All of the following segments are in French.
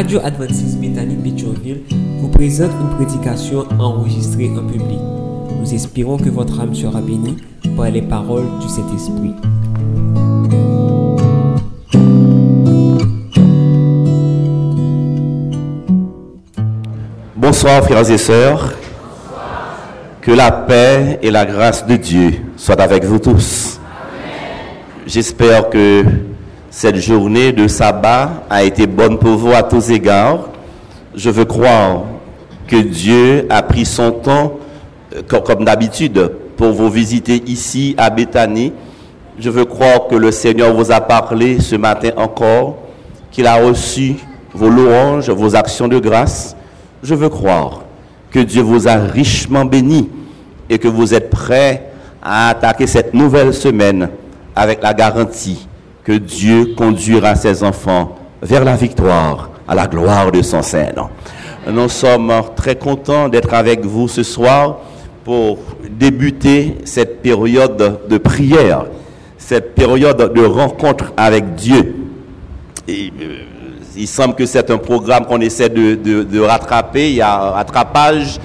Radio Adventiste Bethany Pétionville vous présente une prédication enregistrée en public. Nous espérons que votre âme sera bénie par les paroles du Saint-Esprit. Bonsoir frères et sœurs. Que la paix et la grâce de Dieu soient avec vous tous. J'espère que cette journée de sabbat a été bonne pour vous à tous égards. Je veux croire que Dieu a pris son temps, euh, co- comme d'habitude, pour vous visiter ici à Béthanie. Je veux croire que le Seigneur vous a parlé ce matin encore, qu'il a reçu vos louanges, vos actions de grâce. Je veux croire que Dieu vous a richement béni et que vous êtes prêts à attaquer cette nouvelle semaine avec la garantie que Dieu conduira ses enfants vers la victoire, à la gloire de son Seigneur. Nous sommes très contents d'être avec vous ce soir pour débuter cette période de prière, cette période de rencontre avec Dieu. Euh, il semble que c'est un programme qu'on essaie de, rattraper. Il y a rattrapage.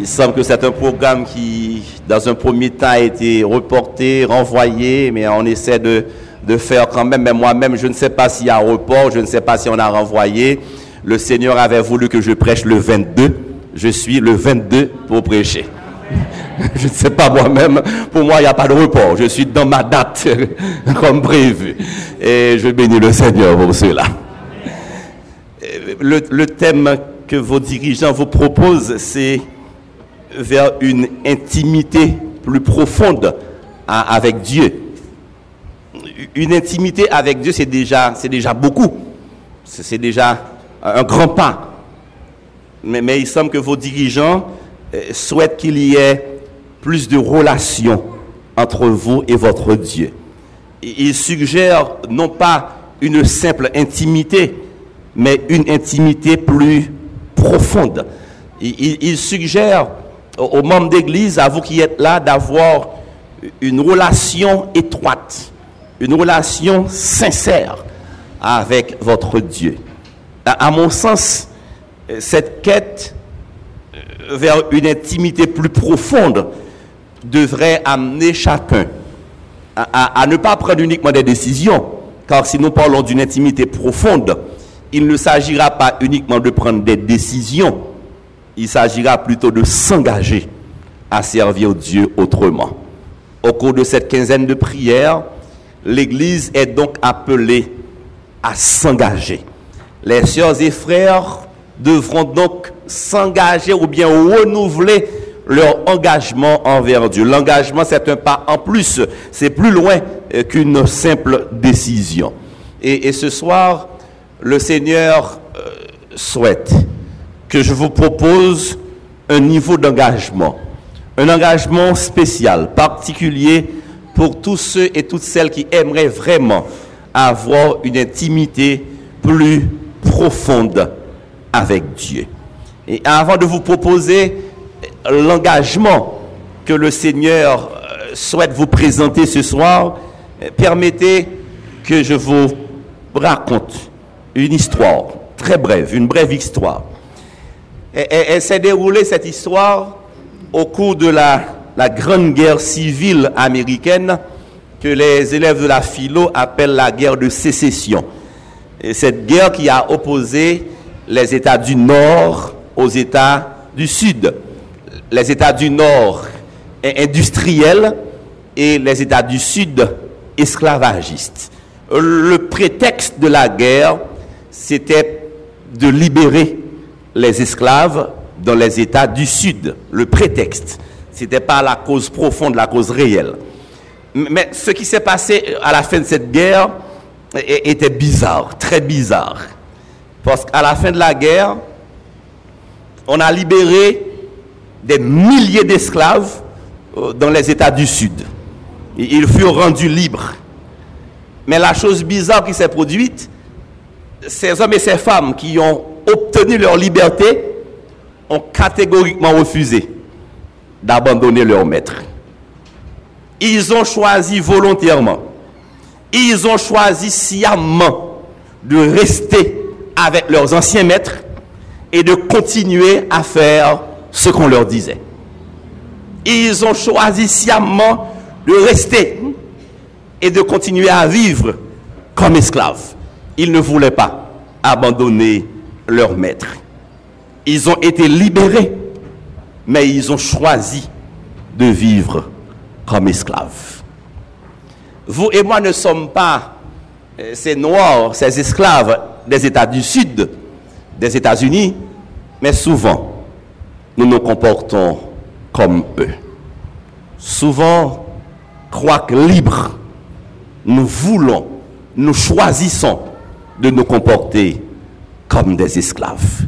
Il semble que c'est un programme qui, dans un premier temps, a été reporté, renvoyé, mais on essaie de, de faire quand même. Mais moi-même, je ne sais pas s'il y a report, je ne sais pas si on a renvoyé. Le Seigneur avait voulu que je prêche le 22. Je suis le 22 pour prêcher. Je ne sais pas moi-même. Pour moi, il n'y a pas de report. Je suis dans ma date comme prévu. Et je bénis le Seigneur pour cela. Le, thème que vos dirigeants vous proposent, c'est vers une intimité plus profonde à- avec Dieu. Une intimité avec Dieu, c'est déjà, beaucoup. C'est déjà un grand pas. Mais, il semble que vos dirigeants euh, souhaitent qu'il y ait plus de relations entre vous et votre Dieu. Ils suggèrent non pas une simple intimité, mais une intimité plus profonde. Ils, ils suggèrent aux membres d'Église, à vous qui êtes là, d'avoir une relation étroite, une relation sincère avec votre Dieu. À, mon sens, euh, cette quête euh, vers une intimité plus profonde devrait amener chacun à ne pas prendre uniquement des décisions, car si nous parlons d'une intimité profonde, il ne s'agira pas uniquement de prendre des décisions, il s'agira plutôt de s'engager à servir Dieu autrement. Au cours de cette quinzaine de prières, l'Église est donc appelée à s'engager. Les sœurs et frères devront donc s'engager ou bien renouveler leur engagement envers Dieu. L'engagement, c'est un pas en plus, c'est plus loin euh, qu'une simple décision. Et, et ce soir, le Seigneur euh, souhaite que je vous propose un niveau d'engagement, un engagement spécial, particulier pour tous ceux et toutes celles qui aimeraient vraiment avoir une intimité plus profonde avec Dieu. Et avant de vous proposer l'engagement que le Seigneur euh, souhaite vous présenter ce soir, euh, permettez que je vous raconte une histoire très brève, une brève histoire. Elle, s'est déroulée, cette histoire, au cours de la, la Grande Guerre civile américaine que les élèves de la philo appellent la guerre de sécession. Et cette guerre qui a opposé les États du Nord aux États du Sud. Les États du Nord in- industriels et les États du Sud esclavagistes. Le prétexte de la guerre, c'était de libérer les esclaves dans les États du Sud. Le prétexte. N'était pas la cause profonde, la cause réelle. Mais ce qui s'est passé à la fin de cette guerre était bizarre, très bizarre. Parce qu'à la fin de la guerre, on a libéré des milliers d'esclaves euh, dans les États du Sud. Ils furent rendus libres. Mais la chose bizarre qui s'est produite, ces hommes et ces femmes qui ont obtenu leur liberté ont catégoriquement refusé d'abandonner leur maître. Ils ont choisi volontairement, ils ont choisi sciemment de rester avec leurs anciens maîtres et de continuer à faire ce qu'on leur disait. Ils ont choisi sciemment de rester et de continuer à vivre comme esclaves. Ils ne voulaient pas abandonner leur maître. Ils ont été libérés, mais ils ont choisi de vivre comme esclaves. Vous et moi ne sommes pas euh, ces noirs, ces esclaves des États du Sud, des États-Unis, mais souvent, nous nous comportons comme eux. Souvent, que libres, nous voulons, nous choisissons de nous comporter comme des esclaves.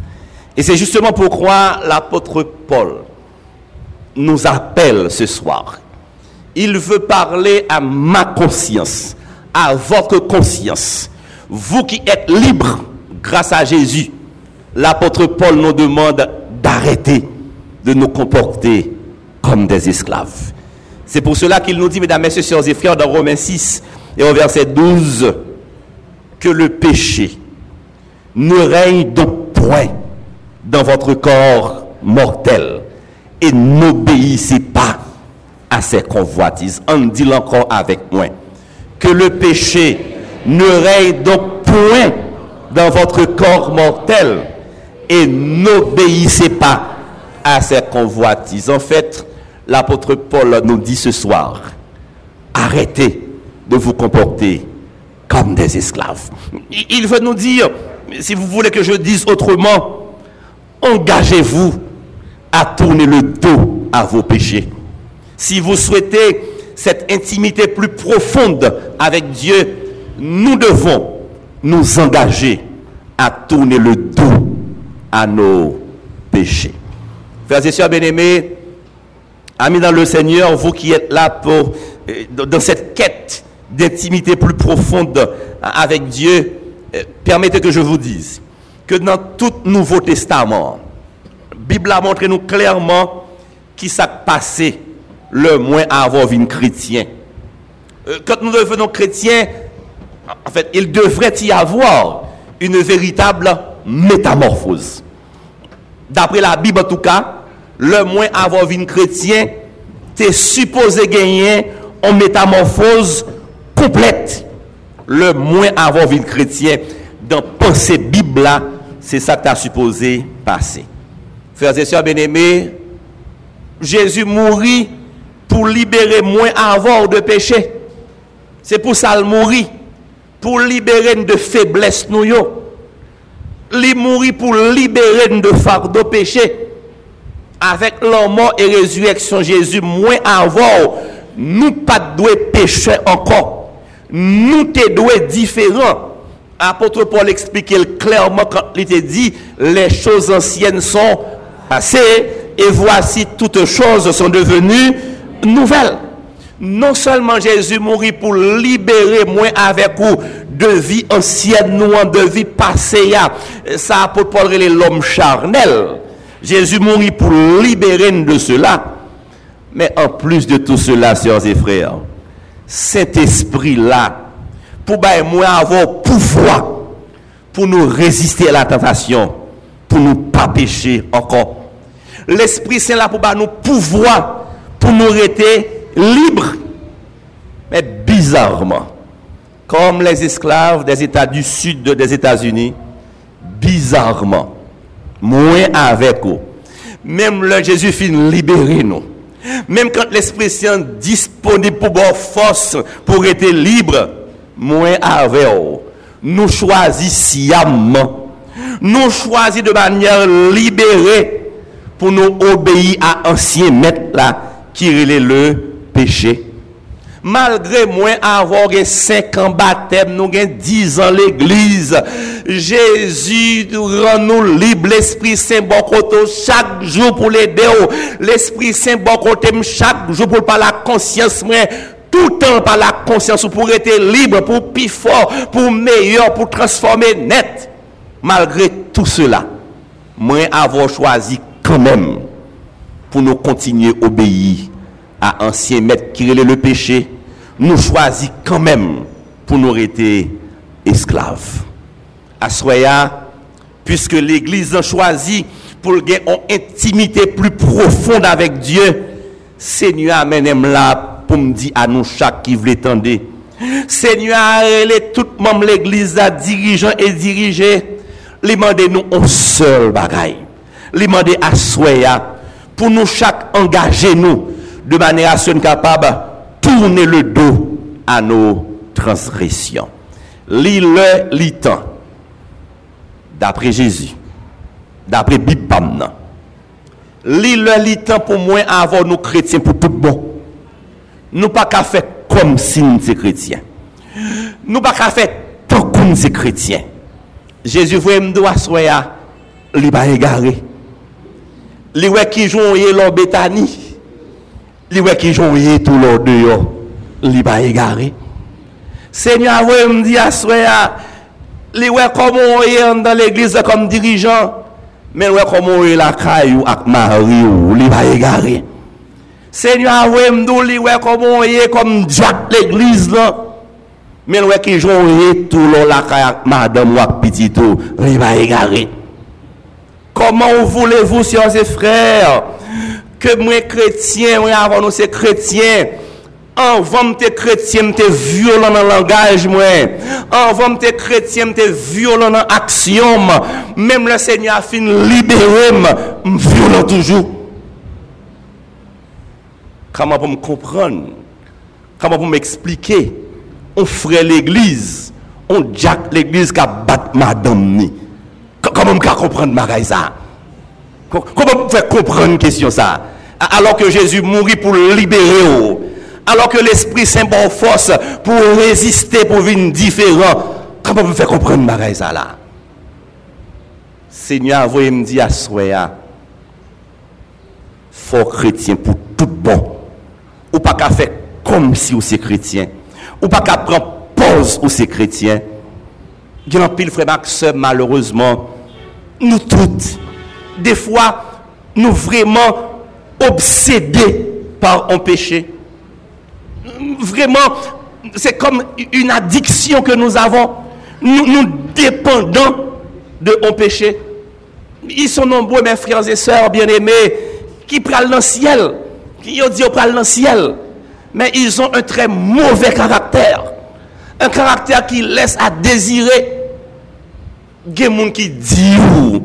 Et c'est justement pourquoi l'apôtre Paul nous appelle ce soir. Il veut parler à ma conscience, à votre conscience. Vous qui êtes libres grâce à Jésus, l'apôtre Paul nous demande d'arrêter de nous comporter comme des esclaves. C'est pour cela qu'il nous dit, mesdames, messieurs, sœurs et frères, dans Romains 6 et au verset 12, que le péché ne règne donc point dans votre corps mortel et n'obéissez pas à ses convoitises. On dit encore avec moi que le péché ne règne donc point dans votre corps mortel et n'obéissez pas à ses convoitises. En fait, l'apôtre Paul nous dit ce soir, arrêtez de vous comporter comme des esclaves. Il veut nous dire, si vous voulez que je dise autrement, engagez-vous à tourner le dos à vos péchés. Si vous souhaitez cette intimité plus profonde avec Dieu, nous devons nous engager à tourner le dos à nos péchés. Frères et sœurs bien-aimés, amis dans le Seigneur, vous qui êtes là pour, euh, dans cette quête d'intimité plus profonde avec Dieu, euh, permettez que je vous dise que dans tout Nouveau Testament, Bible a montré nous clairement qui s'est passé le moins avant une chrétien. Euh, quand nous devenons chrétiens, en fait, il devrait y avoir une véritable métamorphose. D'après la Bible en tout cas, le moins avant une chrétien, tu supposé gagner en métamorphose complète. Le moins avant une chrétien, dans pensée Bible c'est ça que tu as supposé passer. Frères et sœurs bien-aimés, Jésus mourit pour libérer moins avant de péché. C'est pour ça qu'il mourit. Pour libérer de faiblesse nous. Il mourit pour libérer de fardeau péché. Avec la mort et résurrection Jésus, moins avant, nous pas de pécher encore. Nous te doués différents. Apôtre Paul expliquait clairement quand il était dit, les choses anciennes sont passées et voici toutes choses sont devenues nouvelle. Non seulement Jésus mourit pour libérer moi avec vous de vie ancienne, nous de vie passée. Ça, pour Paul, l'homme charnel. Jésus mourit pour libérer de cela. Mais en plus de tout cela, sœurs et frères, cet esprit-là, pour moi avoir pouvoir pour nous résister à la tentation, pour nous pas pécher encore. L'Esprit Saint là pour nous pouvoir pour nous rester libres. Mais bizarrement, comme les esclaves des États du Sud des États-Unis, bizarrement, moins avec eux. Même le Jésus finit libérer nous. Même quand l'Esprit Saint disponible pour force pour être libre, moins avec Nous choisissons sciemment. Nous choisissons de manière libérée pour nous obéir à ancien maître là qui est le péché. Malgré moi avoir 5 ans baptême, nous avons 10 ans l'église. Jésus rend nous libre l'Esprit Saint bon côté chaque jour pour l'aider. L'Esprit Saint bon côté chaque jour pour pas la conscience moi tout temps par la conscience pour être libre, pour plus fort, pour meilleur, pour transformer net. Malgré tout cela, moi avoir choisi quand même pour nous continuer à obéir à ancien maître qui relève le péché, nous choisissons quand même pour nous rester esclaves. À puisque l'Église a choisi pour gagner une intimité plus profonde avec Dieu, Seigneur amène là pour me dire à nous chaque qui voulait tendre. Seigneur, arrêtez tout le monde l'église, dirigeant et dirigé. E Demandez-nous un seul bagaille. Demandez à Soya pour nous chaque engager nous de manière à ce capable tourner le dos à nos transgressions. Lis-le, lis D'après Jésus, d'après Bibam, lis-le, lis pour moi avant nous chrétiens, pour tout bon. Nou pa ka fe kom si nou se kretien. Nou pa ka fe tan kon se kretien. Jezu vwe mdo aswe ya, li ba e gare. Li we ki joun ye lor betani. Li we ki joun ye tou lor deyo. Li ba e gare. Senya vwe mdi aswe ya, li we komon ye an dan l'eglise kom dirijan, men we komon ye la kay ou ak mari ou, li ba e gare. Senyor wè mdou li wè komon ye kom djak l'egliz lan. Men wè ki joun ye tou lò la kayak madam wak pititou. Riba e gare. Koman ou voulez-vous si an se frèr? Ke mwen kretien, mwen avon nou se kretien. Anvan mte kretien mte violon nan langaj mwen. Anvan mte kretien mte violon nan aksyon. Mem le seigne a fin liberem, m violon toujou. Comment pour me comprendre? Comment pour m'expliquer? On ferait l'église. On jack l'église qui a battu madame. Comment me comprendre ma ça? Comment me faire comprendre question ça? Alors que Jésus mourit pour libérer, alors que l'Esprit Saint bon force pour résister, pour venir différent. Comment me faire comprendre ma ça là? Seigneur, vous me dire à soi, fort chrétien pour tout bon. Ou pas qu'à faire comme si vous êtes chrétien. Ou pas qu'à prendre pause ou c'est chrétien. Il y pile malheureusement, nous toutes, des fois, nous vraiment obsédés par un péché. Vraiment, c'est comme une addiction que nous avons. Nous, nous dépendons de un péché. Ils sont nombreux, mes frères et sœurs bien-aimés, qui prennent le ciel, qui ont dit au pral dans le ciel. Mais ils ont un très mauvais caractère. Un caractère qui laisse à désirer. Gen bon. moun ki di ou,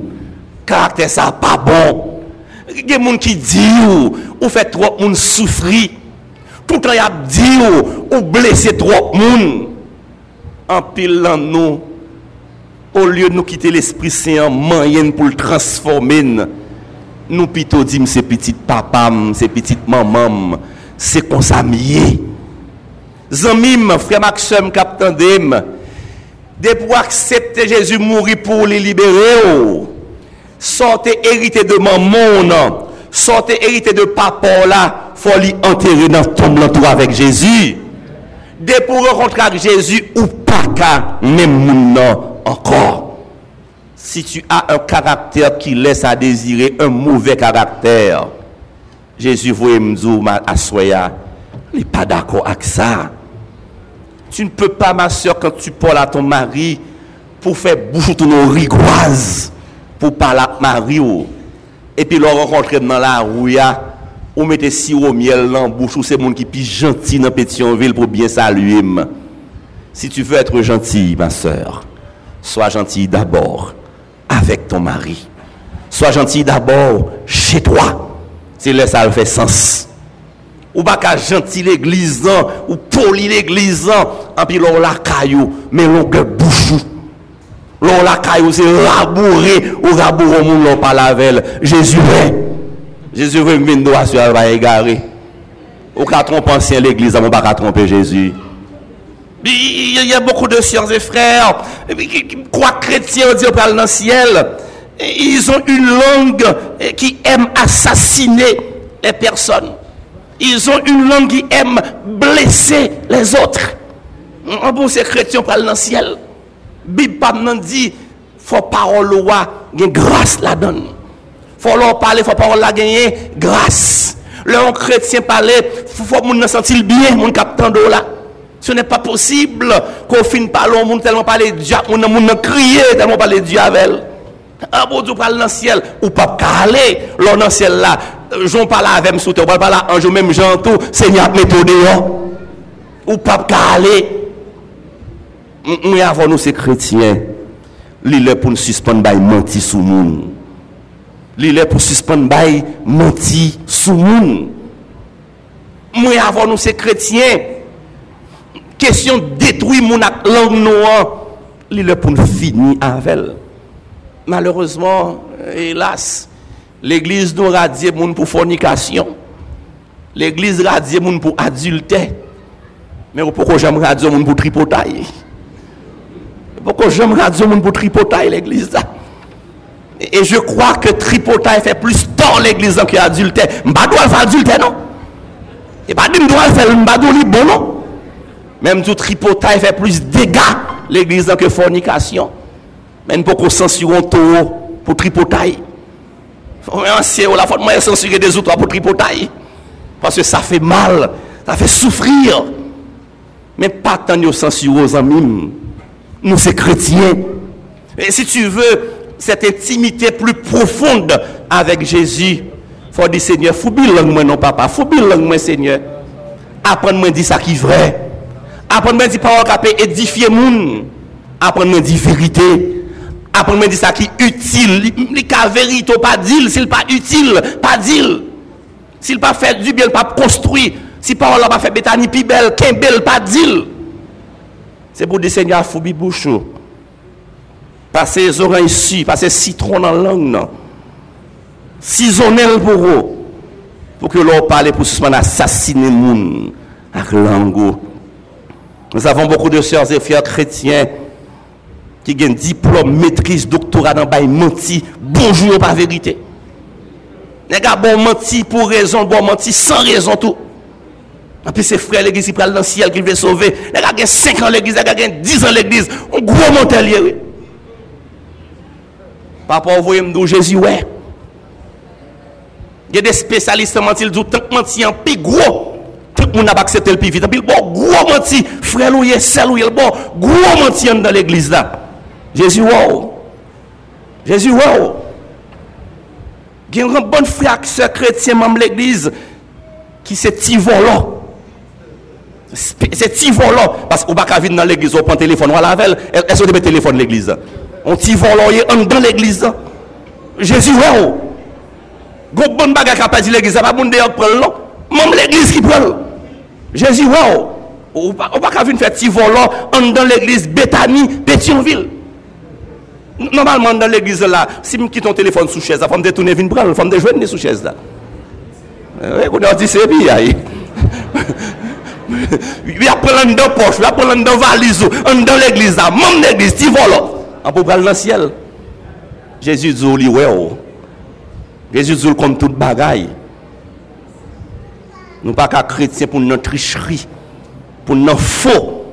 karakter sa pa bon. Gen moun ki di ou, ou fe trop moun soufri. Tout an yap di ou, ou blese trop moun. An pil lan nou, ou liyo nou kite l'esprit se an manyen pou l'transformen. Nou pito di mse pitit papam, mse pitit mamam, se konsamye. Zanmim, fre maksem kap tandem, de pou aksepte Jezu mouri pou li libere ou. Sote erite de mamon, sote erite de papon la, fo li anteri nan tom lantou avek Jezu. De pou rekontrak Jezu ou paka, nem moun non, nan ankor. Si tu as un caractère qui laisse à désirer un mauvais caractère, Jésus voulait me dire à soya, il n'est pas d'accord avec ça. Tu ne peux pas, ma soeur, quand tu parles à ton mari, pour faire bouche ton rigoise, pour parler à mari, et puis le rencontrer dans la rue, ou mettre si au miel dans la bouche, ou c'est monde qui est gentil dans Pétionville pour bien saluer. Si tu veux être gentil, ma soeur, sois gentil d'abord avec ton mari. Sois gentil d'abord chez toi. C'est là ça fait sens. Ou pas qu'à gentil l'église, non, ou poli l'église, non. en puis l'on la caillou, mais l'on que bouchou. L'on la caillou, c'est rabouré, ou rabouré au monde, l'on pas lavel. Jésus est. Jésus veut que nous soyons égarés. Ou qu'à tromper ancien l'église, on pas qu'à tromper Jésus. Il y a beaucoup de sœurs et frères qui croient chrétiens on dit parle dans le ciel ils ont une langue qui aime assassiner les personnes ils ont une langue qui aime blesser les autres. En bon, ces chrétiens parlent dans le ciel. Bible dit, faut parole loi, grâce la donne. Faut leur parler, faut parole la gagner grâce. Le chrétien parler, faut moun sentir bien, mon captant de là. Ce n'est pas possible qu'on finisse par le monde tellement parler de Dieu, on a monde crié tellement parler de Dieu avec ah, elle. Un bon Dieu parle dans le ciel, ou pas parler, l'on dans le ciel là. J'en parle avec sous terre, on parle un jour même Jean tout, Seigneur, mettez dehors. Ou pas parler. Nous avons nous ces chrétiens, l'île pour nous suspendre, menti sous monde. L'île pour suspendre, menti sous monde. Nous avons nous ces chrétiens. Question détruire mon langue noire. Li pour nous finir avec elle. Malheureusement, hélas, l'église nous radie pour fornication. L'église radie pour adultère. Mais pourquoi j'aime radie moun pour tripotaille? Pourquoi j'aime radie moun pour tripotaille l'église? Et je crois que tripotaille fait plus tort l'église que adultère. M'pa doit faire adultère non? Et pas dire doit faire m'pa doit bon non? Même tout tripotaille fait plus dégâts l'église que fornication. Mais pour qu'on censure un taureau pour tripotaille. Ancien, la faute censurer des autres pour tripotaille. Parce que ça fait mal, ça fait souffrir. Mais pas tant de censurer aux amis. Nous, c'est chrétiens. Et si tu veux cette intimité plus profonde avec Jésus, il faut dire Seigneur, faut bien moi non papa, faut bien moi Seigneur. Apprends-moi dire ça qui est vrai. Apprendre moi dit parole qui édifier moun. Apprendre moi dit vérité. Apprendre moi dit ça qui utile. Li ka vérité pas dire s'il pas utile, pas dire. S'il pas fait du bien, pas construire. Si parole pas fait bétani pi belle, qu'un belle pas dire. C'est pour dire Seigneur foubi bouchou. Passer les oreilles ici, passer citron dans la langue non. Saisonnel pour eux. Pour que l'on parle pour suspendre assassiner moun avec langue. Nous avons beaucoup de sœurs et frères chrétiens qui ont diplôme, maîtrise, doctorat dans bail menti. Bonjour, pas vérité. Les gars, bon menti pour raison, bon menti sans raison tout. Et puis c'est frère l'église qui prend dans le ciel qui veut sauver. Les gars, 5 ans l'église, les gars, 10 ans l'église. On gros montelier, oui. Papa, vous voyez, nous, Jésus, ouais. Il y a des spécialistes mentir, ils disent, tant que mentir, en plus gros. moun n'a pas accepté le plus vite. Puis bon, gros menti, frère loué, sel loué, bon, gros menti dans l'église là. Jésus, wow. Jésus, wow. Il y a un bon frère qui chrétien, même l'église, qui se tivolant. C'est tivolant. Parce qu'on ne peut pas venir dans l'église, on prend téléphone, on la velle. Est-ce que tu téléphone l'église On tivolant, on dans l'église. Jésus, wow. Gon bon bagay qui a pas dit l'église, ça va bon de prendre l'eau. Même l'église qui prend Jésus, waouh, oh. ou pas qu'à venir faire petit volant oh, dans l'église Bethany, Pétionville. Normalement, dans l'église là, si je quitte ton téléphone sous chaise, il faut me détourner, venir prendre, il faut me déjoindre sous chaise là. Eh oui, on a dit c'est bien. Il a pris dans poche, il a pris dans valise, dans l'église là, même l'église, petit volant, on oh. peut prendre dans le ciel. Jésus dit, ouais, Jésus dit, comme toute bagaille. Nous pas qu'à chrétiens pour notre tricherie, pour notre faux.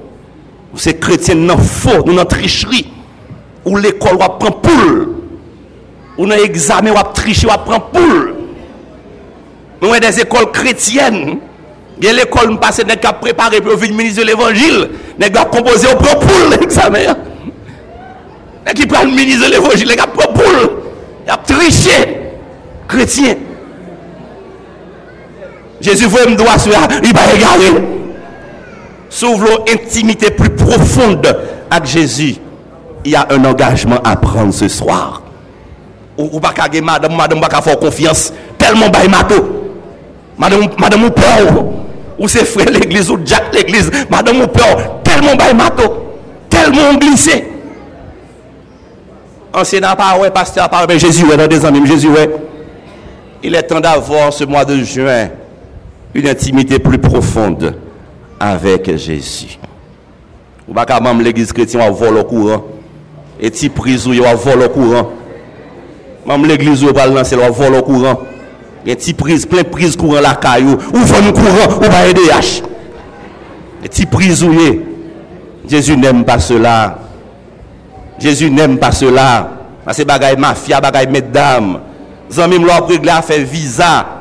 C'est chrétien notre faux, nous notre tricherie. Ou l'école va prendre poule. Ou dans l'examen va tricher, va prendre poule. Nous avons des écoles chrétiennes. Bien l'école nous passe n'est qu'à préparer pour venir ministre de l'évangile, n'est qu'à composer au prend poule l'examen. N'est qui prend le ministre de l'évangile, n'est qu'à prendre poule. Il a triché chrétien. Jésus voit me doigt sur il va regarder. Sauf l'intimité plus profonde avec Jésus, il y a un engagement à prendre ce soir. Ou pas qu'à madame, madame pas faire confiance, tellement bail mato. Madame, madame ou peur. Ou c'est frère l'église ou Jack l'église, madame ou peur, tellement bail mato, tellement glissé. Ancien n'a pas ouais pasteur pas Jésus ouais dans des amis, Jésus ouais. Il est temps d'avoir ce mois de juin une intimité plus profonde avec Jésus. Ou baka même l'église chrétienne a volé au courant. Et ti prison a volé au courant. Même l'église ou pas lancer a volé au courant. Et ti prise, plein prise courant la caillou. Ou vole courant ou pas EDH. Et ti prison Jésus n'aime pas cela. Jésus n'aime pas cela. C'est bagaille mafia, bagaille mesdames. Zanmim l'a réglé à faire visa.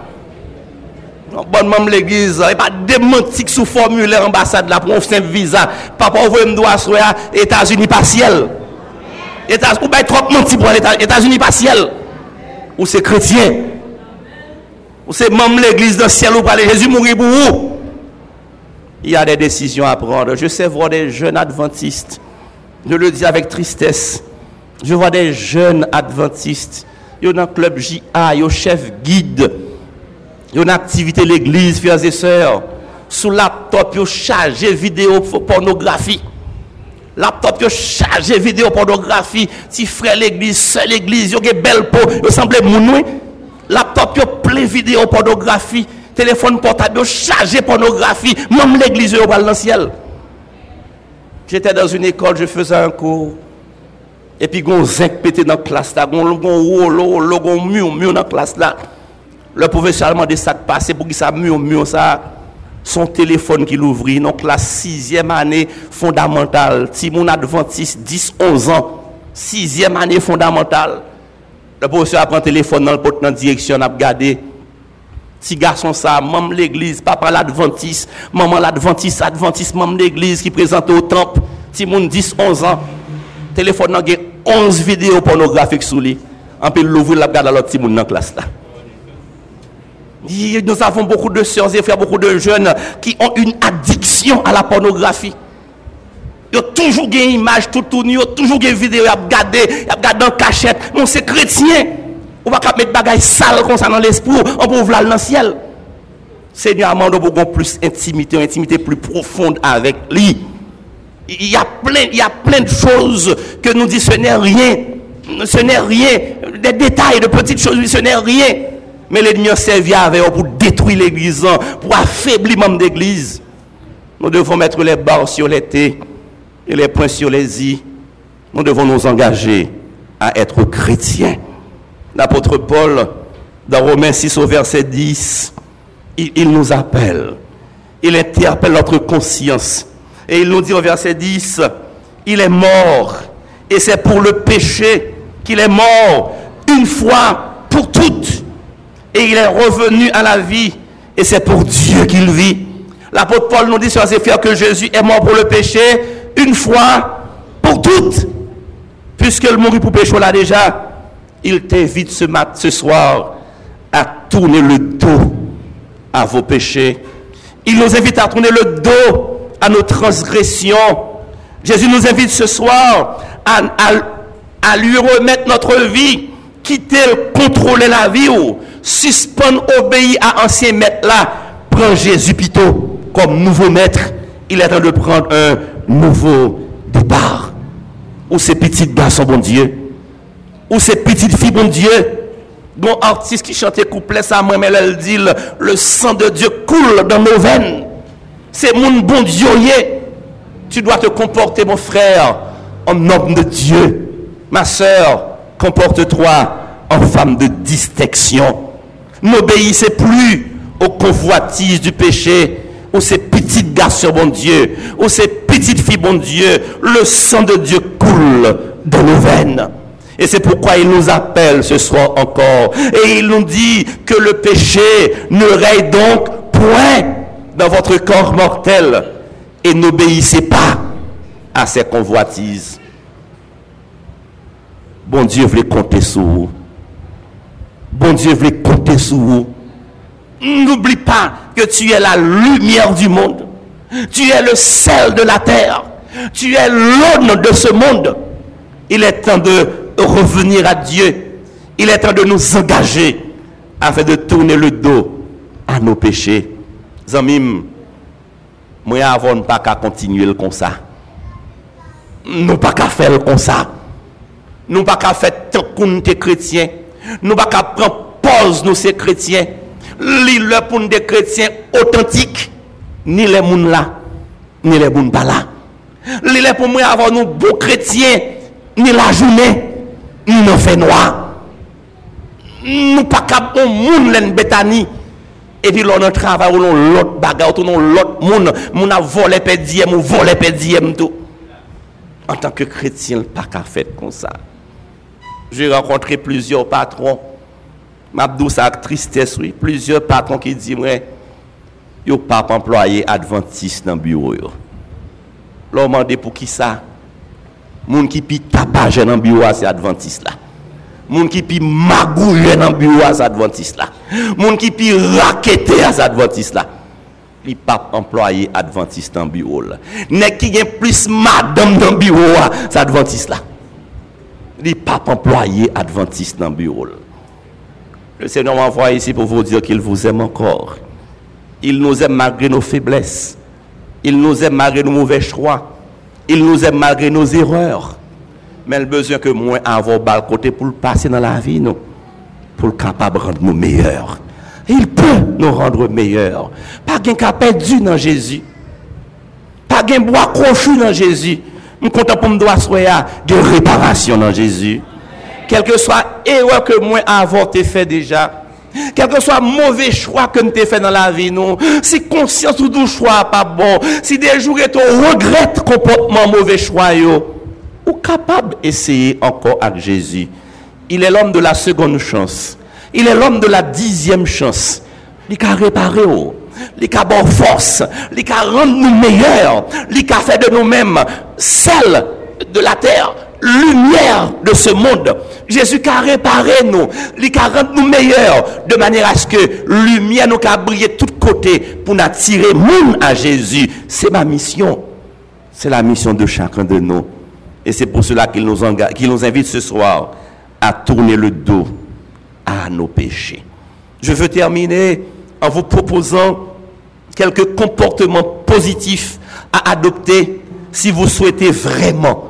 Bonne même l'église, il pas démentique sous formulaire ambassade là pour un visa. Papa, vous me doit États-Unis partiel. ou bay trop menti pour les États-Unis pas ciel. Ou c'est chrétien. Ou c'est même l'église dans ciel ou pas Jésus mourir pour vous. Il y a des décisions à prendre. Je sais voir des jeunes adventistes. Je le dis avec tristesse. Je vois des jeunes adventistes. Ils ont un club JA, ils ont chef guide. yo nan aktivite l'eglise, fiyaz e sèr, sou laptop yo chaje video pornografi. Laptop yo chaje video pornografi, ti fre l'eglise, sè l'eglise, yo ge bel po, yo semble mounwe. Laptop yo ple video pornografi, telefon portab yo chaje pornografi, mèm l'eglise yo bal nan siel. J'étais dans une école, je faisais un cours. Et puis, gon zinc pété dans la classe là, gon rouleau, gon mur, mur dans la classe là. Le professeur allemand de ça passé pour qu'il ça mieux mieux ça son téléphone qui l'ouvrit donc la sixième année fondamentale si mon adventiste 10 11 ans. Sixième année fondamentale. Le professeur prend téléphone dans le porte dans direction n'a regardé. Ti gason sa, mam l'eglise, papa l'adventis, maman l'adventis, adventis, mam l'eglise ki prezante o temp, ti moun 10-11 an, telefon nan gen 11 video pornografik sou li, anpe louvri la gada lot ti moun nan klas la. Nous avons beaucoup de sœurs et frères, beaucoup de jeunes qui ont une addiction à la pornographie. Ils ont toujours des images tout ils ont toujours des vidéos à regarder, à regarder en cachette. Non, c'est chrétien. On va pas mettre des bagages sales comme ça dans l'esprit, on peut ouvrir dans le ciel. Seigneur, nous avons plus intimité, une intimité plus profonde avec lui. Il y a plein, il y a plein de choses que nous disons, ce n'est rien. Ce n'est rien. Des détails, de petites choses, ce n'est rien. Mais l'ennemi servi avec pour détruire l'église, pour affaiblir même l'église. Nous devons mettre les barres sur les T et les points sur les I. Nous devons nous engager à être chrétiens. L'apôtre Paul, dans Romains 6 au verset 10, il, il nous appelle. Il interpelle notre conscience et il nous dit au verset 10, il est mort. Et c'est pour le péché qu'il est mort une fois pour toutes. Et il est revenu à la vie. Et c'est pour Dieu qu'il vit. L'apôtre Paul nous dit sur ses que Jésus est mort pour le péché une fois pour toutes. Puisqu'il mourut pour péché là déjà, il t'invite ce, mat, ce soir à tourner le dos à vos péchés. Il nous invite à tourner le dos à nos transgressions. Jésus nous invite ce soir à, lui remettre notre vie, quitter, contrôler la vie ou suspendre, obéir à ancien maître là. Prends Jésus plutôt comme nouveau maître. Il est train de prendre un nouveau départ. Ou ces petites garçons, bon Dieu. Ou ces petites filles, bon Dieu. Bon artiste qui chantait couplet, ça, moi, mais elle dit, le, le sang de Dieu coule dans nos veines c'est mon bon Dieu. Tu dois te comporter, mon frère, en homme de Dieu. Ma soeur, comporte-toi en femme de distinction. N'obéissez plus aux convoitises du péché, ou ces petites garçons, mon Dieu, ou ces petites filles, mon Dieu. Le sang de Dieu coule dans nos veines. Et c'est pourquoi il nous appelle ce soir encore. Et il nous dit que le péché ne règne donc point dans votre corps mortel et n'obéissez pas à ces convoitises. Bon Dieu voulait compter sur vous. Bon Dieu voulait compter sur vous. N'oublie pas que tu es la lumière du monde. Tu es le sel de la terre. Tu es l'aune de ce monde. Il est temps de revenir à Dieu. Il est temps de nous engager afin de tourner le dos à nos péchés. Zamim, moi avant pas qu'à continuer comme ça. Nous pas qu'à faire comme ça. Nous pas qu'à faire tant qu'on est chrétien. Nous pas qu'à prendre pause nous c'est chrétiens. L'île pour des chrétiens authentiques. Ni les mouns là, ni les mouns pas là. L'île pour moi avoir nous bons chrétiens, ni la journée, ni nos fait noir. Nous pas qu'à bon moun l'en bétanie. Et puis l'on travaille ou l'on l'autre bagarre, ou l'on l'autre moun, moun a volé pédiem, ou volé pédiem tout. En tant que chrétien, pas qu'à faire comme ça. J'ai rencontré plusieurs patrons. Mabdou sa ak tristesse, oui. Plusieurs patrons qui disent, moi, yo pas employé adventiste dans le bureau. Yo. L'on m'a pour qui ça? Moun qui pi tapage dans le bureau, c'est adventiste là. Moun qui pi magouille dans le bureau, c'est adventiste là. Moun qui pi raquette, c'est adventiste là. li pap employe adventiste an biwo la. Nek ki gen plis madame nan biwo la, sa adventiste la. Il pas employé adventiste dans bureau là. Le Seigneur m'envoie ici pour vous dire qu'il vous aime encore. Il nous aime malgré nos faiblesses. Il nous aime malgré nos mauvais choix. Il nous aime malgré nos erreurs. Mais le besoin que moi avoir bal côté pour le passer dans la vie, nous, pour le capable de rendre nous meilleurs. Il peut nous rendre meilleurs. Pas qu'un perdu dans Jésus. Pas qu'un bois crochu dans Jésus. Je content pour me doit de réparation dans Jésus. Quel que soit erreur que moi avoir fait déjà, quel que soit mauvais choix que nous avons fait dans la vie, nous, si conscience ou tout choix pas bon, si des jours tu regrettes comportement mauvais choix, yo, ou capable d'essayer encore avec Jésus. Il est l'homme de la seconde chance. Il est l'homme de la dixième chance. Il a réparé, il a bon force, il a rendre nous meilleurs, il a fait de nous-mêmes celle de la terre lumière de ce monde. Jésus a réparé nous, il a rendu nous meilleurs, de manière à ce que lumière nous a de tous côtés pour nous attirer monde à Jésus. C'est ma mission. C'est la mission de chacun de nous. Et c'est pour cela qu'il nous invite ce soir à tourner le dos à nos péchés. Je veux terminer en vous proposant quelques comportements positifs à adopter si vous souhaitez vraiment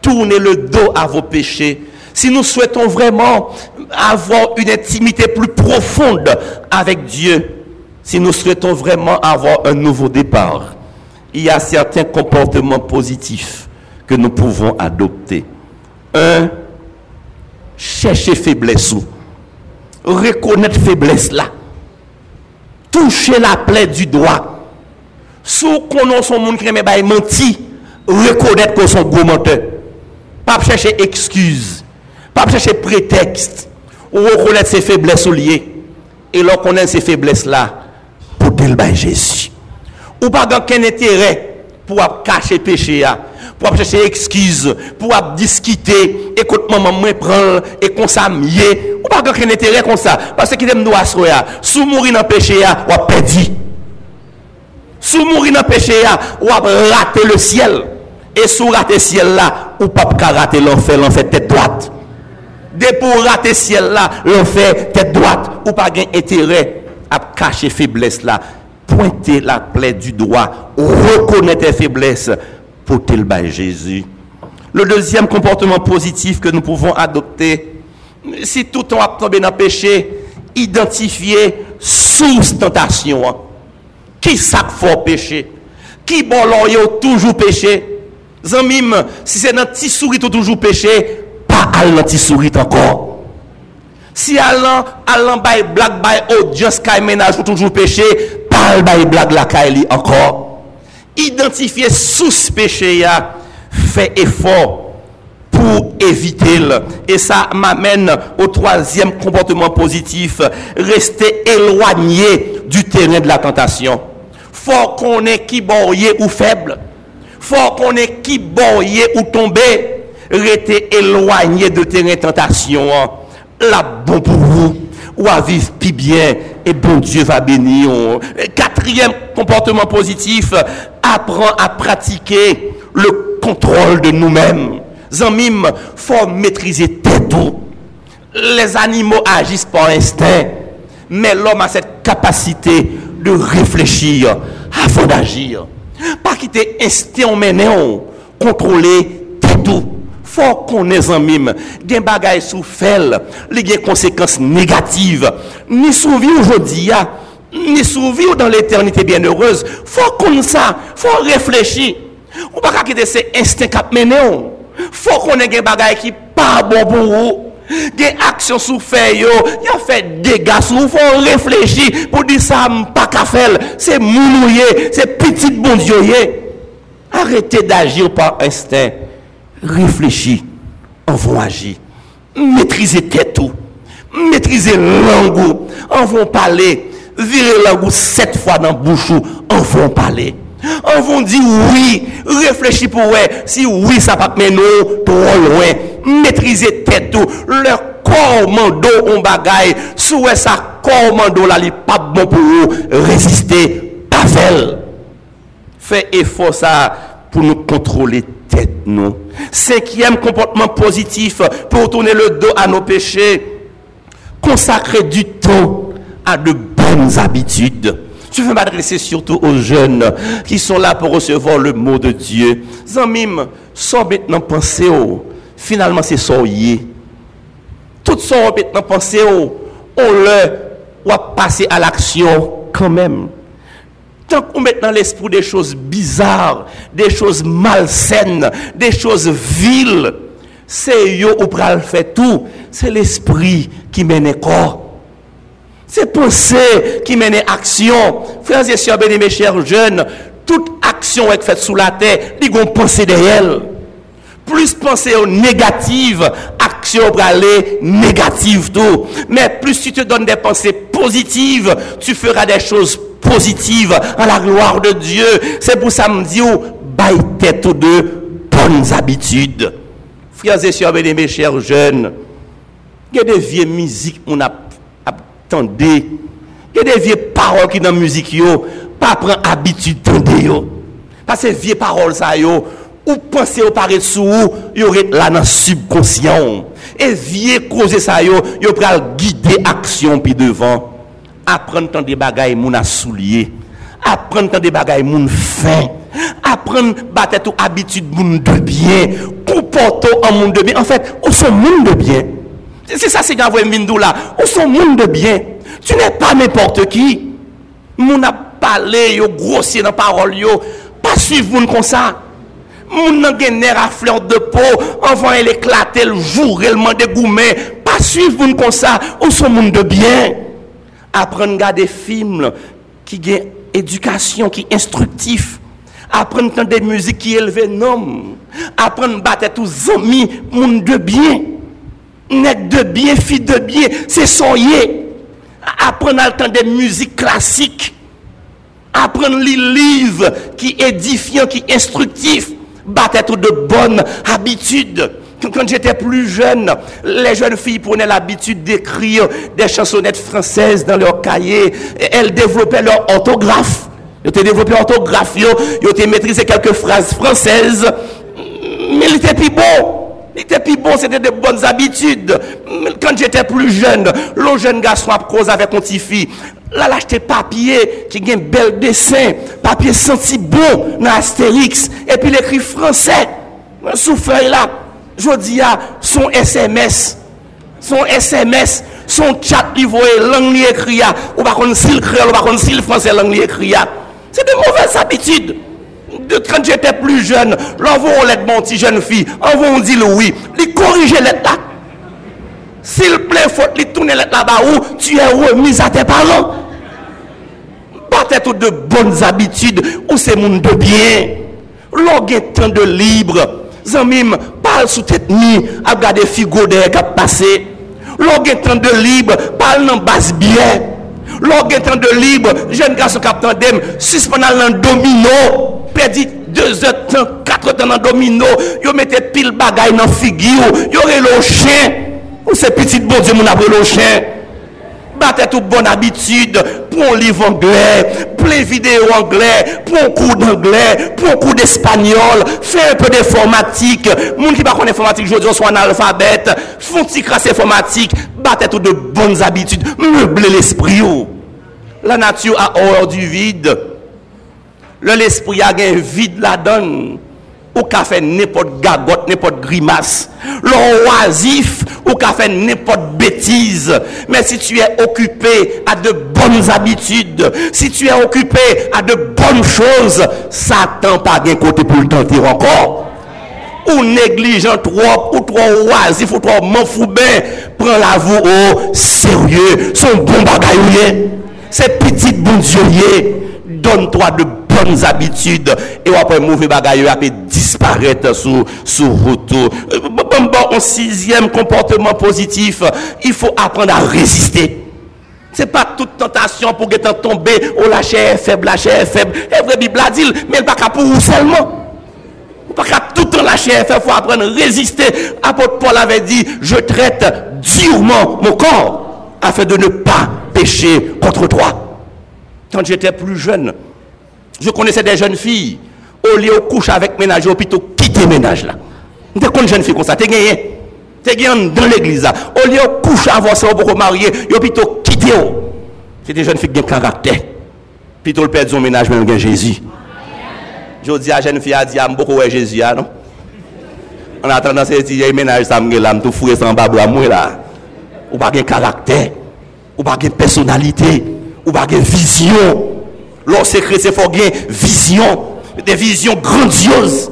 tourner le dos à vos péchés, si nous souhaitons vraiment avoir une intimité plus profonde avec Dieu, si nous souhaitons vraiment avoir un nouveau départ, il y a certains comportements positifs que nous pouvons adopter. Un, chercher faiblesse reconnaître faiblesse là. toucher la plaie du doigt. Sous qu'on son monde qui m'a menti, reconnaître qu'on son gros menteur. Pas chercher excuse, pas chercher prétexte, ou reconnaître ses faiblesses ou liées. Et l'on connaît ces faiblesses-là pour dire Jésus. Ou pas dans quel intérêt pour cacher péché. pour chercher excuse, pour discuter, écoute maman moi prend et qu'on s'amier, ou pas grand intérêt comme ça. Parce que t'aime nous assoya, sous mourir dans péché ou a perdu. Sous mourir dans péché ou a raté le ciel. Et sous raté ciel là ou pas rater l'enfer, l'enfer tête droite. De pour rater ciel là, l'enfer tête droite ou pas gain intérêt à cacher faiblesse là, pointer la plaie du doigt, reconnaître faiblesse. porter le bail Jésus. Le deuxième comportement positif que nous pouvons adopter, si tout on a tombé dans le péché, identifier source tentation. Qui sac fort péché? Qui bon l'oreille toujours péché? Zanmim, si c'est dans petit souris toujours péché, pas à dans petit souris encore. Si allant, allant by blague by audience, kay ménage toujours péché, pas by blague la kay encore. Identifier sous péché fait effort pour éviter Et ça m'amène au troisième comportement positif, rester éloigné du terrain de la tentation. Faut qu'on est qui ou faible faut qu'on ait qui boyer ou tomber, rester éloigné de tes tentations. La bon pour vous, ou à vivre plus bien, et bon Dieu va bénir. Quatrième comportement positif, apprends à pratiquer le contrôle de nous-mêmes. Zanmim, faut maîtriser tes tout. Les animaux agissent par instinct, mais l'homme a cette capacité de réfléchir avant d'agir. Pas quitter instinct mené, non. contrôler tes tout. Fò konè zanmim, gen bagay sou fèl, li gen konsekans negatif. Ni souvi ou jodi ya, ni survivre dans l'éternité bienheureuse. Faut comme ça, faut réfléchir. On pas quitter ces instincts qui mènent. Faut qu'on ait des bagages qui pas bon pour vous. Des actions sous fait yo, y a fait dégâts sous faut réfléchir pour dire ça pas qu'à faire. C'est mounouyer, c'est petit bon Dieu. Arrêtez d'agir par instinct. Réfléchis avant d'agir. Maîtrisez tête tout. Maîtrisez l'angle. On va parler Virez langue sept fois dans la bouche. On va parler. On vous dit oui, réfléchis pour ouais. Si oui, ça va mener trop loin. Maîtriser tête tout. Leur commando on bagaille. Souhait ça commando là, il pas bon pour vous. Résister, pas fait. Fait effort ça pour nous contrôler tête nous. Cinquième comportement positif pour tourner le dos à nos péchés. Consacrer du temps à de bonnes habitudes. Je veux m'adresser surtout aux jeunes qui sont là pour recevoir le mot de Dieu. Zamim, sans maintenant penser au, finalement c'est ça Tout ça maintenant penser au, on le, ou passer à l'action quand même. Tant qu'on met dans l'esprit des choses bizarres, des choses malsaines, des choses viles, c'est yo ou pral fait tout. C'est l'esprit qui mène corps. Se pose ki mene aksyon. Frans yesye bene me chèr jen, tout aksyon wèk fèt sou la tè, li gon pense de yèl. Plus pense yo negatif, aksyon pralè negatif tou. Men plus tu te don de pense pozitif, tu fèra de chòz pozitif an la gloar de Diyo. Se pou sa mdi yo, bay tèt ou de bonnes habitudes. Frans yesye bene me chèr jen, gen de vie mizik moun ap tende. Ke de vie parol ki nan müzik yo, pa pren abitud tende yo. Pase vie parol sa yo, ou pense yo pare sou ou, yo ret la nan subkonsyon. E vie koze sa yo, yo pral guide aksyon pi devan. Apren tan de bagay moun asouliye. Apren tan de bagay moun fin. Apren batet ou abitud moun debyen. Ou porto an moun debyen. En fèt, fait, ou son moun debyen. C'est ça, c'est Gavouen Vindou là. On son monde de bien. Tu n'es pas n'importe qui. Moun a parlé, yo grossier dans parole, yo. Pas suivre moun comme ça. Moun nan gen à fleur de peau, envoie elle éclater, le jour, elle mande goumé. Pas suivre moun comme ça. On son monde de bien. Apprendre garder films qui gagne éducation, qui instructif. Apprendre des musiques qui élèvent un homme. Apprendre battre tous amis, monde de bien. Nèg de bien, fille de bien, c'est soyez. Apprendre à entendre des musiques classiques. Apprendre les livres qui édifiant, qui instructifs. Battre de bonnes habitudes. Quand j'étais plus jeune, les jeunes filles prenaient l'habitude d'écrire des chansonnettes françaises dans leur cahier. Elles développaient leur orthographe. Ils ont développé l'orthographe, ils ont maîtrisé quelques phrases françaises. Mais il était plus beau. L'était plus bon, c'était de bonnes habitudes. Quand j'étais plus jeune, le jeune garçon a causé avec mon petit-fille. Là, l'acheter papier qui a un bel dessin, papier senti bon dans Astérix, et puis l'écrit français. Sous feuille là, je dis à son SMS, son SMS, son chat livre, langue écrit, ou par contre, s'il créole, ou par contre, s'il français, langue écrit. C'est de mauvaises habitudes. quand j'étais plus jeune, l'envoi l'aide mon petit jeune fille, envoie on dit le oui, il corriger l'aide là. S'il plaît, faut lui tourner l'aide là-bas où tu es remis à tes parents. Pas être de bonnes habitudes ou c'est monde de bien. L'orgue temps de libre. Zanmim, parle sous tête ni, à garder figo de cap passé. L'orgue temps de libre, parle dans basse bière. L'orgue temps de libre, jeune garçon cap tandem, suspendant dans domino. pedi 2 etan, 4 etan nan domino, yo mette pil bagay nan figi yo, yo relo chen, ou se pitit bon di moun apre lo chen. Bate tout bon abitude, pon liv anglè, ple video anglè, pon kou d'anglè, pon kou d'espanyol, fè un peu d'informatik, moun ki pa kon informatik jodi an so an alfabet, fon ti kras informatik, bate tout de bonnes abitude, meuble l'esprit yo. La nature a horreur du vide, Le l'esprit a gen vide la don, ou ka fe nepot gagot, nepot grimas. Le oazif, ou ka fe nepot betize. Men si tu e okupé a de bonnes habitudes, si tu e okupé a de bonnes choses, Satan pa gen kote pou l'tentir ankor. Ou neglijan trop, ou trop oazif, ou trop manfoube, pren la vou ou serye, son bon bagayouye, se petit bon dieuye, donne-toi de bonnes habitudes et après mauvais bagaille après disparaître sous sous route. Euh, bon, bon, sixième comportement positif, il faut apprendre à résister. Ce n'est pas toute tentation pour que tomber, oh la chair faible, la chair faible. Et vrai Bible dit, mais pas pour vous seulement. Pas qu'à tout temps la chair faible, il faut apprendre à résister. Apôtre Paul avait dit, je traite durement mon corps afin de ne pas pécher contre toi. Quand j'étais plus jeune, Je connaissais des jeunes filles, au lieu de coucher avec ménage, au plutôt quitter ménage là. Des jeunes filles comme ça, t'es gagné. T'es gagné dans l'église là. Au lieu de coucher avant ça, pour marier, au plutôt quitter. C'est des jeunes filles qui ont caractère. Plutôt le père son ménage, même gagne Jésus. Je dis à jeune fille, elle dit, ah, beaucoup ouais Jésus là, non? En attendant, c'est dit, ménage ça, là, tout fouillé sans babou à moi là. Ou pas de caractère, ou pas de personnalité, ou pas de vision. Lò sekre se fò gen vizyon, de vizyon grandiose.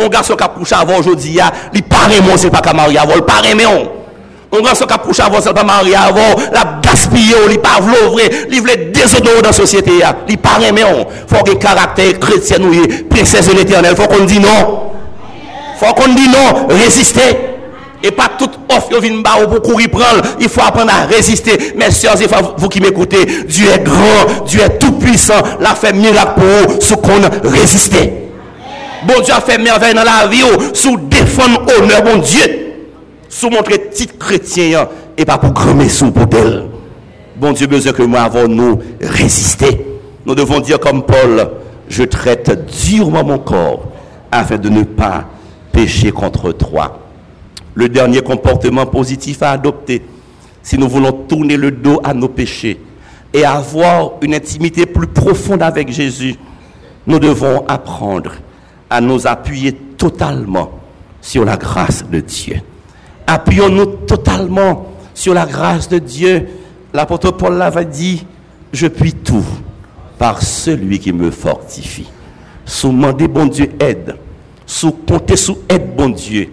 On ganson ka pouche avon jodi ya, li pare moun se pa ka mari avon, li pare mè on. On ganson ka pouche avon se pa mari avon, la gaspille ou li pa vlo vre, li vle desodo ou dan sosyete ya, li pare mè on. Fò gen karakter kretien ou ye, prinsese l'Eternel, fò kon di non. Fò kon di non, reziste. Et pas toute offre pour courir prendre. Il faut apprendre à résister. Mes soeurs et vous qui m'écoutez, Dieu est grand, Dieu est tout puissant. L'a fait miracle pour vous, ce qu'on résisté. Bon Dieu a fait merveille dans la vie, oh, sous défendre honneur, bon Dieu. Sous montrer titre chrétien, et pas pour grimper sous pour elle. Bon Dieu, besoin que moi avons nous résister. Nous devons dire comme Paul, je traite durement mon corps afin de ne pas pécher contre toi le dernier comportement positif à adopter si nous voulons tourner le dos à nos péchés et avoir une intimité plus profonde avec Jésus, nous devons apprendre à nous appuyer totalement sur la grâce de Dieu. Appuyons-nous totalement sur la grâce de Dieu. L'apôtre Paul l'avait dit, je puis tout par celui qui me fortifie. Sous demander bon Dieu aide, sous compter sous aide bon Dieu,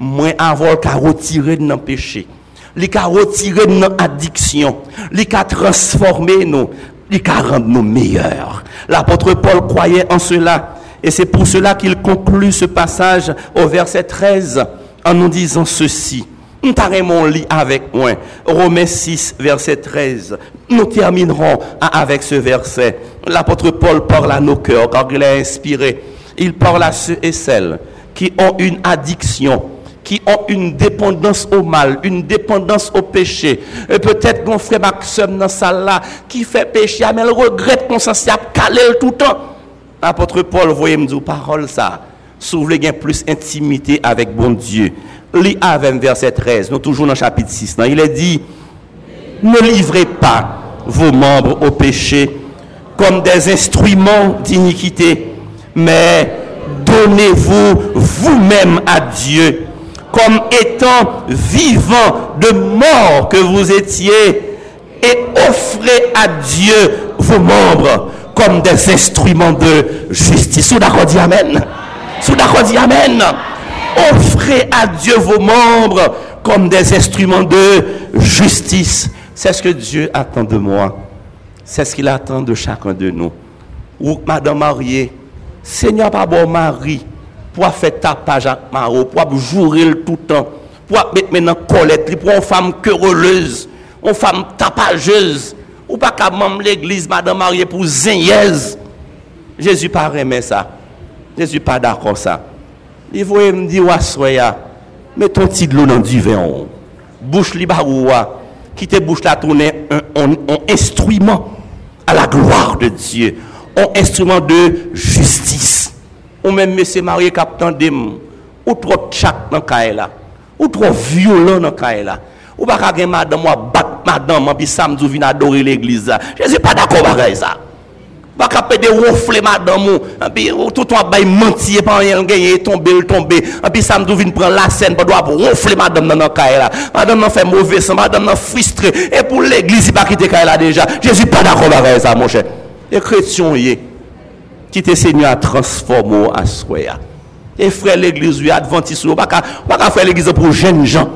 moins avoir qu'à retirer de nos péchés, les qu'à retirer de nos addictions, les qu'à transformer nous, les qu'à rendre nous meilleurs. L'apôtre Paul croyait en cela. Et c'est pour cela qu'il conclut ce passage au verset 13 en nous disant ceci. Nous mon lit avec moi. Romains 6, verset 13. Nous terminerons avec ce verset. L'apôtre Paul parle à nos cœurs car il est inspiré. Il parle à ceux et celles qui ont une addiction qui ont une dépendance au mal, une dépendance au péché. Et peut-être qu'on frère Maxime dans salle là qui fait péché, mais elle regrette qu'on s'en calé tout le temps. Apôtre Paul, voyez me dire parole ça. S'ouvre plus intimité avec bon Dieu. Lis avec verset 13. Nous toujours dans le chapitre 6. Il est dit, ne livrez pas vos membres au péché comme des instruments d'iniquité, mais donnez-vous vous-même à Dieu comme étant vivant de mort que vous étiez, et offrez à Dieu vos membres comme des instruments de justice. Sous d'accord dit Amen? Sous d'accord dit Amen? Offrez à Dieu vos membres comme des instruments de justice. C'est ce que Dieu attend de moi. C'est ce qu'il attend de chacun de nous. Ou Madame mariée, Seigneur, pas bon mari pou a fè tapaj ak maro, pou a jourel toutan, pou a bet men nan kolet li, pou an fam kereleuse, an fam tapajeuse, ou pa ka mam l'eglise madame marye pou zenyez. Jezu pa remè sa. Jezu pa dakon sa. Li voye mdi waswaya, meton ti dlo nan di veyon. Bouche li barouwa, kite bouche la toune, an instrument a la gloire de Diyo, an instrument de justice. Ou même monsieur marié capitaine dem ou trop chat dans caille ou trop violent dans caille ou pas ka madame ou bat madame puis samedi vient adorer l'église je suis pas d'accord avec ça pas ka de ronfler madame puis tout toi bay mentir pas rien gagner tomber tomber puis samedi vient prendre la scène pas doit ronfler madame dans caille là madame fait mauvais sang madame frustré et pour l'église il pas quitter caille déjà. Je suis pas d'accord avec ça mon cher. Les chrétiens ki te se nyo a transformo aswe ya. E fre l'egliz ou adventis ou, baka, baka fre l'egliz pou jen jan.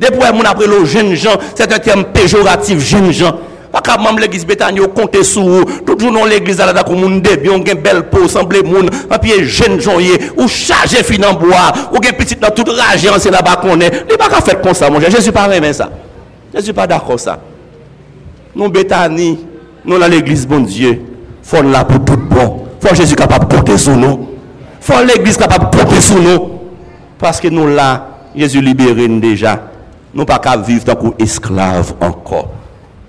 Depou e moun apre lo jen jan, se te tem pejoratif jen jan. Baka mam l'egliz betan yo konte sou ou, toujou non l'egliz ala da kou moun debyon gen bel pou, semble moun, apye jen jan ye, ou chaje finan boa, ou gen pitit nan tout raje ansen la bakone. Li baka fet kon sa moun jen, jesu pa remen sa. Jesu pa dakon sa. Nou betan ni, nou la l'egliz bon die, fon la pou tout bon. Faut Jésus capable de porter sur nous. Faut l'église capable de porter sur nous. Parce que nous là, Jésus libéré nous déjà. Nous pas qu'à vivre tant qu'esclaves encore.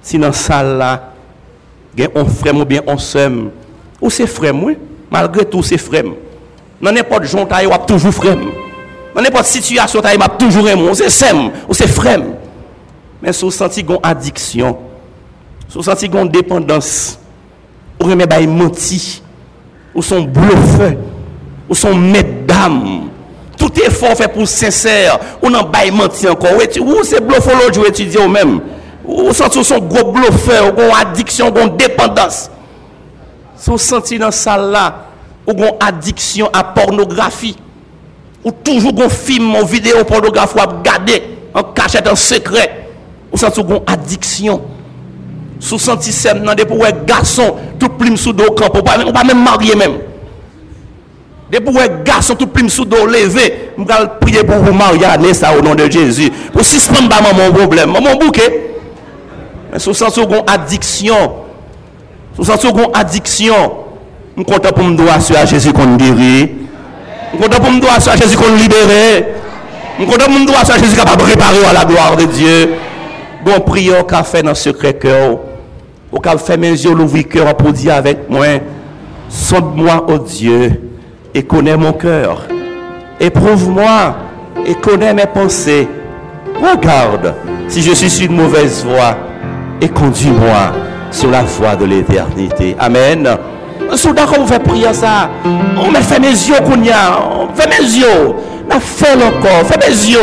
Si dans salle là, gen on frère ou bien on sœur, ou c'est frère moi, malgré tout c'est frère. Dans n'importe jontaille, ou toujours frère. Dans n'importe situation, taille, m'a toujours aimé, c'est sem, ou c'est frère. Mais si vous sentez une addiction, si vous sentez une dépendance, ou remet bail menti, ou son bluffeur, ou son mesdames. Tout effort fait pour sincère, ou non bail menti encore. Ou c'est bluffologie ou étudier ou même. Ou senti ou son gros bluffeur, ou gon addiction, ou gon dépendance. Si ou senti dans ça là, ou gon addiction à pornographie, ou toujours gon film, ou vidéo pornographie, ou à regarder, en cachette, en secret. Ou senti ou gon addiction Sou santi sem nan de pou wè gason tout plim sou do kamp. Ou pa mèm marye mèm. De pou wè gason tout plim sou do leve. Mwen kal priye pou wè maryane sa ou nan de Jezu. Pou sispan ba mè moun problem. Mè moun bouke. Mè sou santi ou gon adiksyon. Sou santi ou gon adiksyon. Mwen konta pou mdo asyo a Jezu kon diri. Mwen konta pou mdo asyo a Jezu kon libere. Mwen konta pou mdo asyo a Jezu kapab repare ou a la gloire de Diyo. Bon prière qu'a fait dans secret cœur, ou qu'a fait mes yeux l'ouvrir cœur pour dire avec moi, sonde-moi, oh Dieu, et connais mon cœur. Éprouve-moi et connais mes pensées. Regarde si je suis sur une mauvaise voie et conduis-moi sur la voie de l'éternité. Amen. Soudain, quand fait prier ça, on me fait mes yeux qu'on y a, on fait mes yeux. N'a fait le corps, fais mes yeux.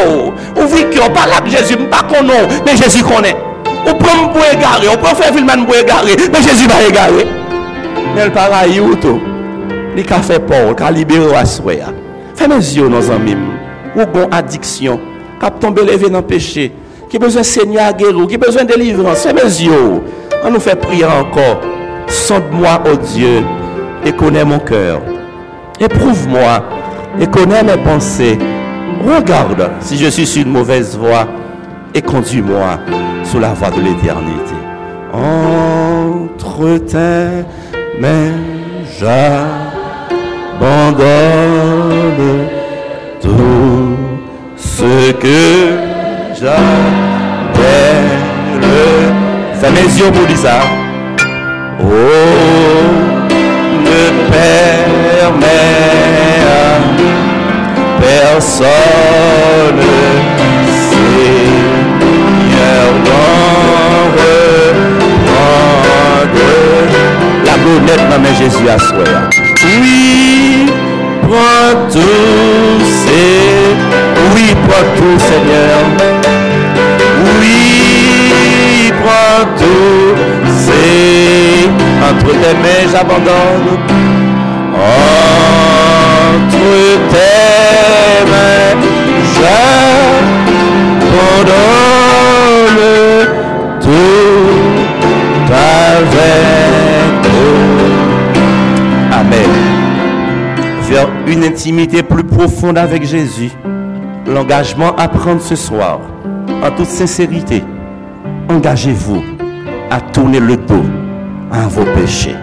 Ouvre qui on parle avec Jésus, pas qu'on nom, mais Jésus connaît. On prend pour égarer, on prend faire film pour égarer, mais Jésus va égarer. Mais le pareil, tout. Il a fait peur, il a libéré à soi. Fais mes yeux, nos amis. Ou bon addiction, qui a tombé levé dans le péché, qui a besoin de Seigneur guérir, qui a besoin de délivrance. Fais mes yeux. On nous fait prier encore. Sonde-moi, ô oh Dieu, et connais mon cœur. Éprouve-moi et connais mes pensées. Regarde si je suis sur une mauvaise voie et conduis-moi sur la voie de l'éternité. Entre tes mains, j'abandonne tout ce que j'appelle. Fais mes yeux pour j'abandonne. Entre tes mains, j'abandonne tout avec Amen. Vers une intimité plus profonde avec Jésus, l'engagement à prendre ce soir, en toute sincérité, engagez-vous à tourner le dos à vos péchés.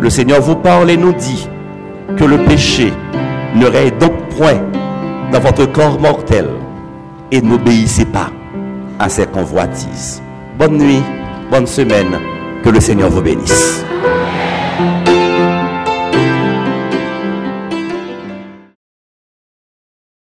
Le Seigneur vous parle et nous dit que le péché ne règne donc point dans votre corps mortel et n'obéissez pas à ses convoitises. Bonne nuit, bonne semaine, que le Seigneur vous bénisse.